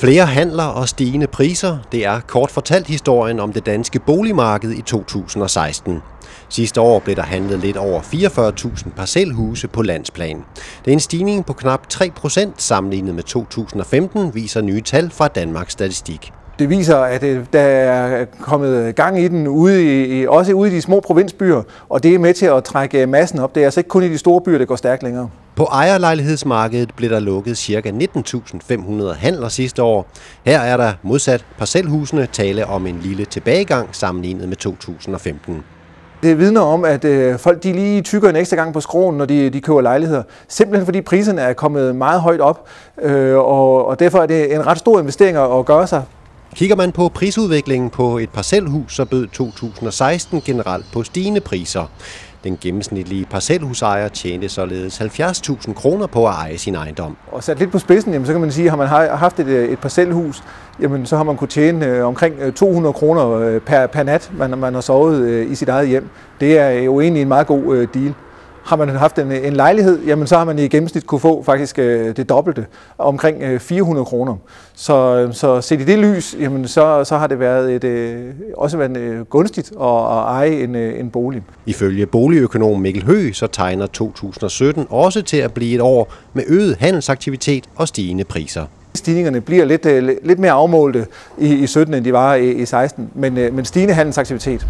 Flere handler og stigende priser, det er kort fortalt historien om det danske boligmarked i 2016. Sidste år blev der handlet lidt over 44.000 parcelhuse på landsplan. Det er en stigning på knap 3% sammenlignet med 2015, viser nye tal fra Danmarks Statistik. Det viser, at øh, der er kommet gang i den, ude i, også ude i de små provinsbyer, og det er med til at trække massen op. Det er altså ikke kun i de store byer, det går stærkt længere. På ejerlejlighedsmarkedet blev der lukket ca. 19.500 handler sidste år. Her er der modsat parcelhusene tale om en lille tilbagegang sammenlignet med 2015. Det vidner om, at øh, folk de lige tykker en ekstra gang på skroen, når de, de køber lejligheder. Simpelthen fordi priserne er kommet meget højt op, øh, og, og derfor er det en ret stor investering at gøre sig. Kigger man på prisudviklingen på et parcelhus, så bød 2016 generelt på stigende priser. Den gennemsnitlige parcelhusejer tjente således 70.000 kroner på at eje sin ejendom. Og sat lidt på spidsen, jamen, så kan man sige, at har man haft et, øh, et parcelhus, jamen, så har man kunne tjene øh, omkring øh, 200 kroner øh, per, per nat, man, man har sovet øh, i sit eget hjem. Det er jo egentlig en meget god øh, deal. Har man haft en, en lejlighed, jamen så har man i gennemsnit kunne få faktisk øh, det dobbelte, omkring øh, 400 kroner. Så, så set i det lys, jamen så, så har det været et, øh, også været øh, gunstigt at, at eje en, øh, en bolig. Ifølge boligøkonom Mikkel Høgh, så tegner 2017 også til at blive et år med øget handelsaktivitet og stigende priser. Stigningerne bliver lidt, lidt mere afmålte i, i 17, end de var i, i 16, men, men stigende handelsaktivitet.